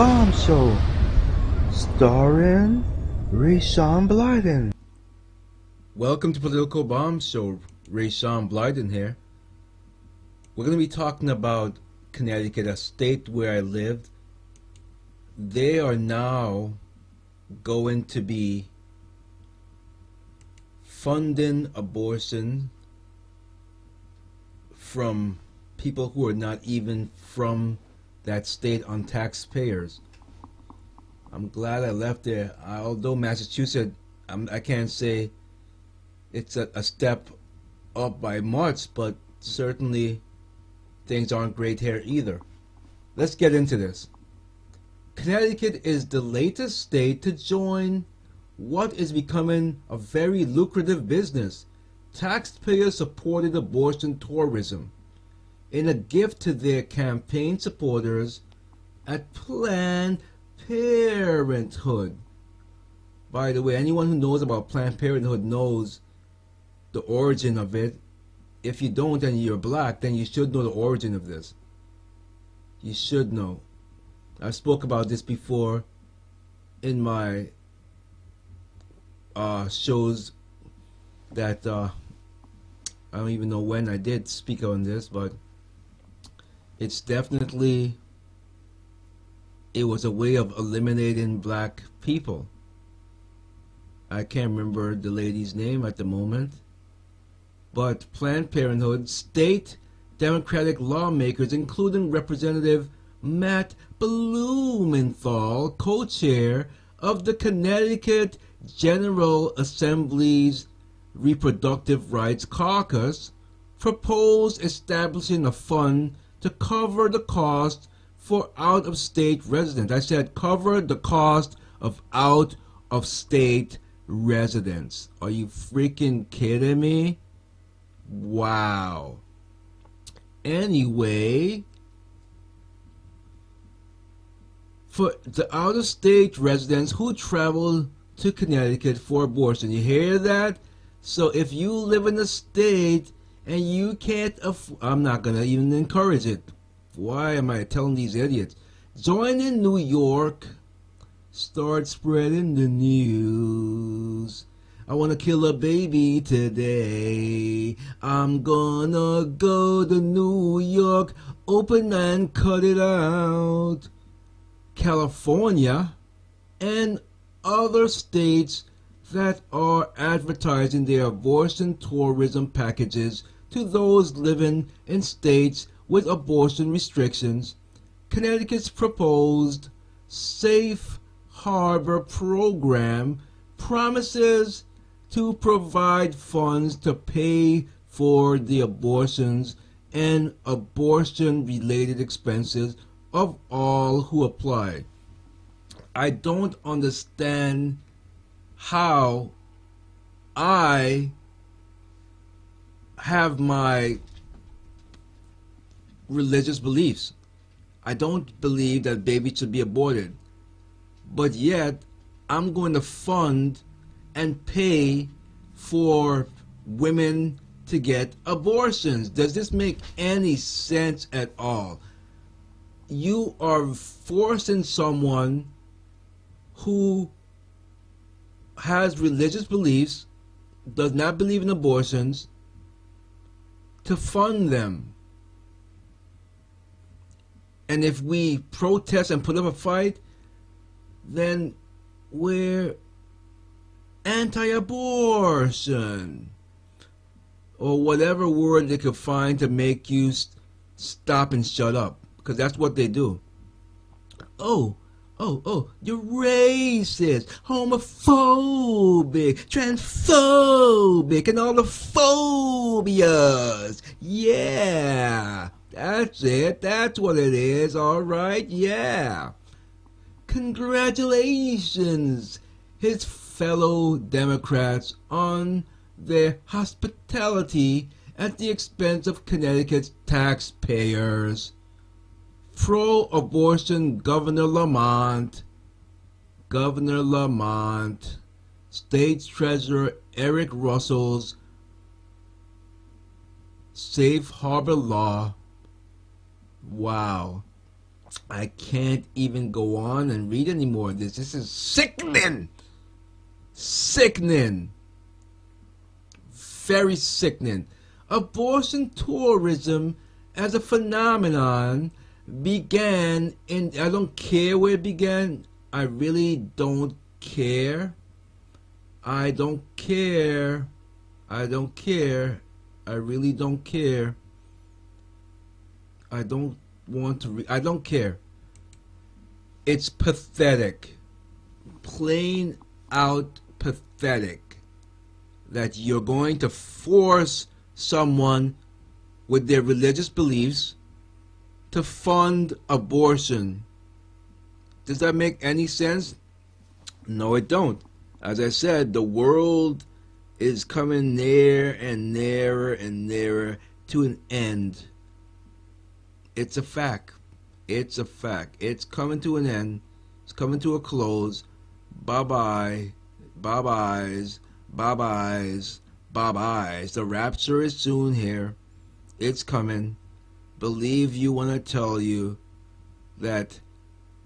Bomb Show, starring Rayshawn Blyden. Welcome to Political Bomb Show. Rayshawn Blyden here. We're going to be talking about Connecticut, a state where I lived. They are now going to be funding abortion from people who are not even from that state on taxpayers. I'm glad I left there. Although Massachusetts, I'm, I can not say it's a, a step up by much, but certainly things aren't great here either. Let's get into this. Connecticut is the latest state to join what is becoming a very lucrative business taxpayer supported abortion tourism in a gift to their campaign supporters at Planned Parenthood. By the way, anyone who knows about Planned Parenthood knows the origin of it. If you don't and you're black, then you should know the origin of this. You should know. I spoke about this before in my uh, shows that uh, I don't even know when I did speak on this, but it's definitely it was a way of eliminating black people. I can't remember the lady's name at the moment, but Planned Parenthood state Democratic lawmakers, including Representative Matt Blumenthal, co-chair of the Connecticut General Assembly's Reproductive Rights Caucus, proposed establishing a fund to cover the cost for out of state residents. I said cover the cost of out of state residents. Are you freaking kidding me? Wow. Anyway, for the out of state residents who travel to Connecticut for abortion, you hear that? So if you live in a state and you can't aff- I'm not gonna even encourage it. Why am I telling these idiots? Join in New York. Start spreading the news. I wanna kill a baby today. I'm gonna go to New York, open and cut it out. California and other states that are advertising their abortion tourism packages to those living in states with abortion restrictions, Connecticut's proposed Safe Harbor program promises to provide funds to pay for the abortions and abortion related expenses of all who apply. I don't understand how I have my religious beliefs. I don't believe that babies should be aborted. But yet, I'm going to fund and pay for women to get abortions. Does this make any sense at all? You are forcing someone who has religious beliefs, does not believe in abortions, to fund them. And if we protest and put up a fight, then we're anti abortion. Or whatever word they could find to make you stop and shut up. Because that's what they do. Oh, oh, oh, you're racist, homophobic, transphobic, and all the phobias. Yeah, that's it. That's what it is. All right, yeah. Congratulations, his fellow Democrats, on their hospitality at the expense of Connecticut's taxpayers pro-abortion Governor Lamont, Governor Lamont, State Treasurer Erick Russell's Safe Harbor Law. Wow. I can't even go on and read anymore. This this is sickening. Sickening. Very sickening. Abortion tourism as a phenomenon began in I don't care where it began. I really don't care. I don't care. I don't care. I really don't care. I don't want to. Re- I don't care. It's pathetic. Plain out pathetic that you're going to force someone with their religious beliefs to fund abortion. Does that make any sense? No, it don't. As I said, the world is coming near and nearer and nearer to an end. It's a fact. It's a fact. It's coming to an end. It's coming to a close. Bye bye. Bye byes. Bye byes. Bye byes. The rapture is soon here. It's coming. Believe you want to tell you that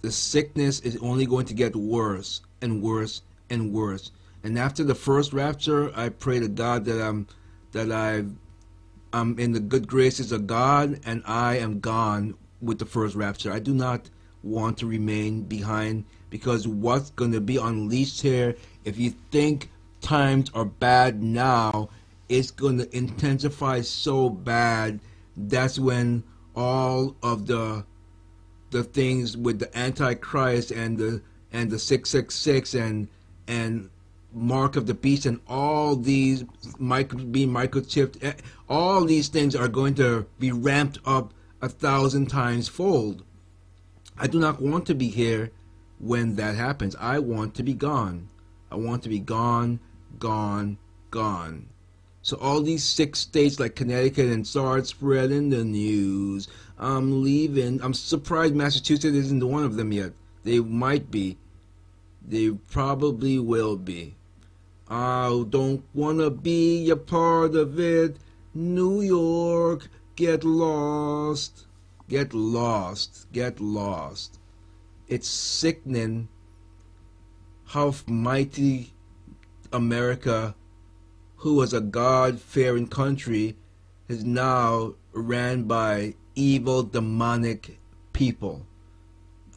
the sickness is only going to get worse and worse and worse. And after the first rapture, I pray to God that I'm that I I'm in the good graces of God and I am gone with the first rapture. I do not want to remain behind because what's going to be unleashed here if you think times are bad now, it's going to intensify so bad. That's when all of the the things with the antichrist and the and the 666 and and mark of the beast and all these micro being microchipped eh, all these things are going to be ramped up a thousand times fold. I do not want to be here when that happens. I want to be gone. I want to be gone gone gone so all these six states like connecticut and start spreading the news i'm leaving i'm surprised massachusetts isn't one of them yet they might be they probably will be I don't wanna be a part of it. New York, get lost. Get lost. Get lost. It's sickening how mighty America, who was a God fearing country, is now ran by evil, demonic people.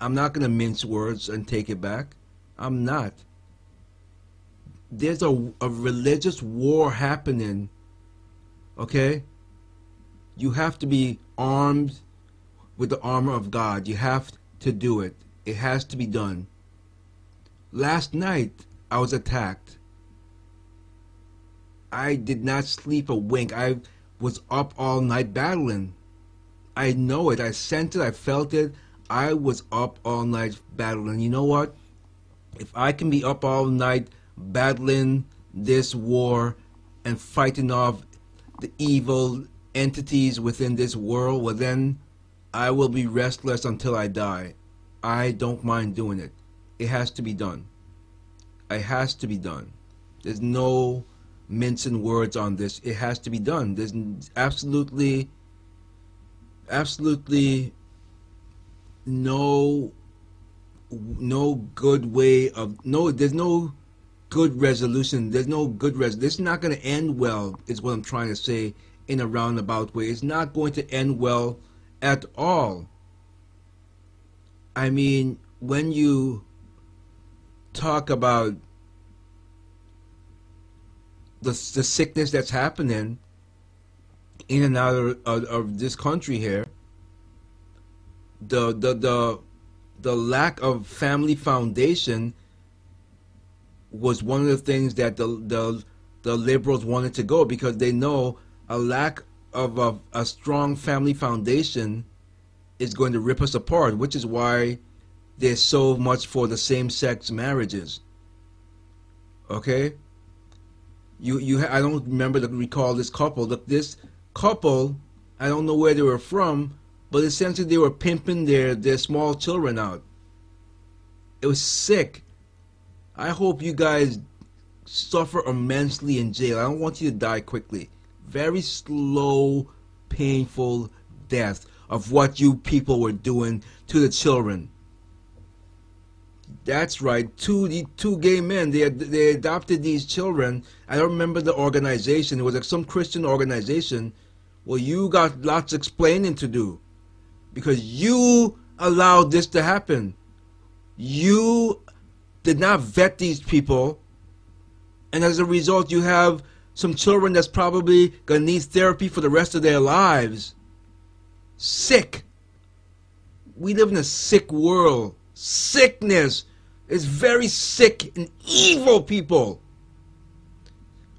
I'm not going to mince words and take it back. I'm not there's a, a religious war happening, okay? You have to be armed with the armor of God. You have to do it. It has to be done. Last night, I was attacked. I did not sleep a wink. I was up all night battling. I know it. I sent it. I felt it. I was up all night battling. You know what? If I can be up all night battling this war and fighting off the evil entities within this world, well, then I will be restless until I die. I don't mind doing it. It has to be done. It has to be done. There's no mincing words on this. It has to be done. There's absolutely, absolutely no, no good way of no. There's no good resolution. There's no good res. This is not going to end well. Is what I'm trying to say in a roundabout way. It's not going to end well at all. I mean, when you talk about the the sickness that's happening in and out of, of, of this country here, the the the the lack of family foundation was one of the things that the the the liberals wanted to go because they know a lack of a, a strong family foundation is going to rip us apart, which is why there's so much for the same-sex marriages. Okay, you you I don't remember to recall this couple. Look, this couple, I don't know where they were from, but essentially they were pimping their their small children out. It was sick. I hope you guys suffer immensely in jail. I don't want you to die quickly. Very slow, painful death of what you people were doing to the children. That's right. Two two gay men. They they adopted these children. I don't remember the organization. It was like some Christian organization. Well, you got lots of explaining to do, because you allowed this to happen. You did not vet these people, and as a result, you have some children that's probably gonna need therapy for the rest of their lives. Sick. We live in a sick world. Sickness is very sick and evil people.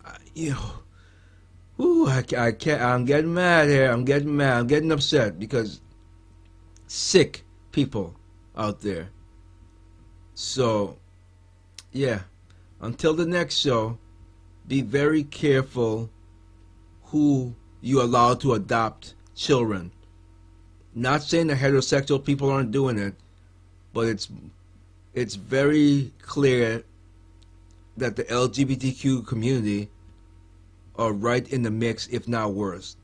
Uh, you know, ooh, I, I can't. I'm getting mad here. I'm getting mad. I'm getting upset because sick people out there. So, yeah. Until the next show, be very careful who you allow to adopt children. Not saying that heterosexual people aren't doing it, but it's it's very clear that the LGBTQ community are right in the mix, if not worse.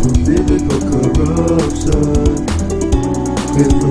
Political corruption With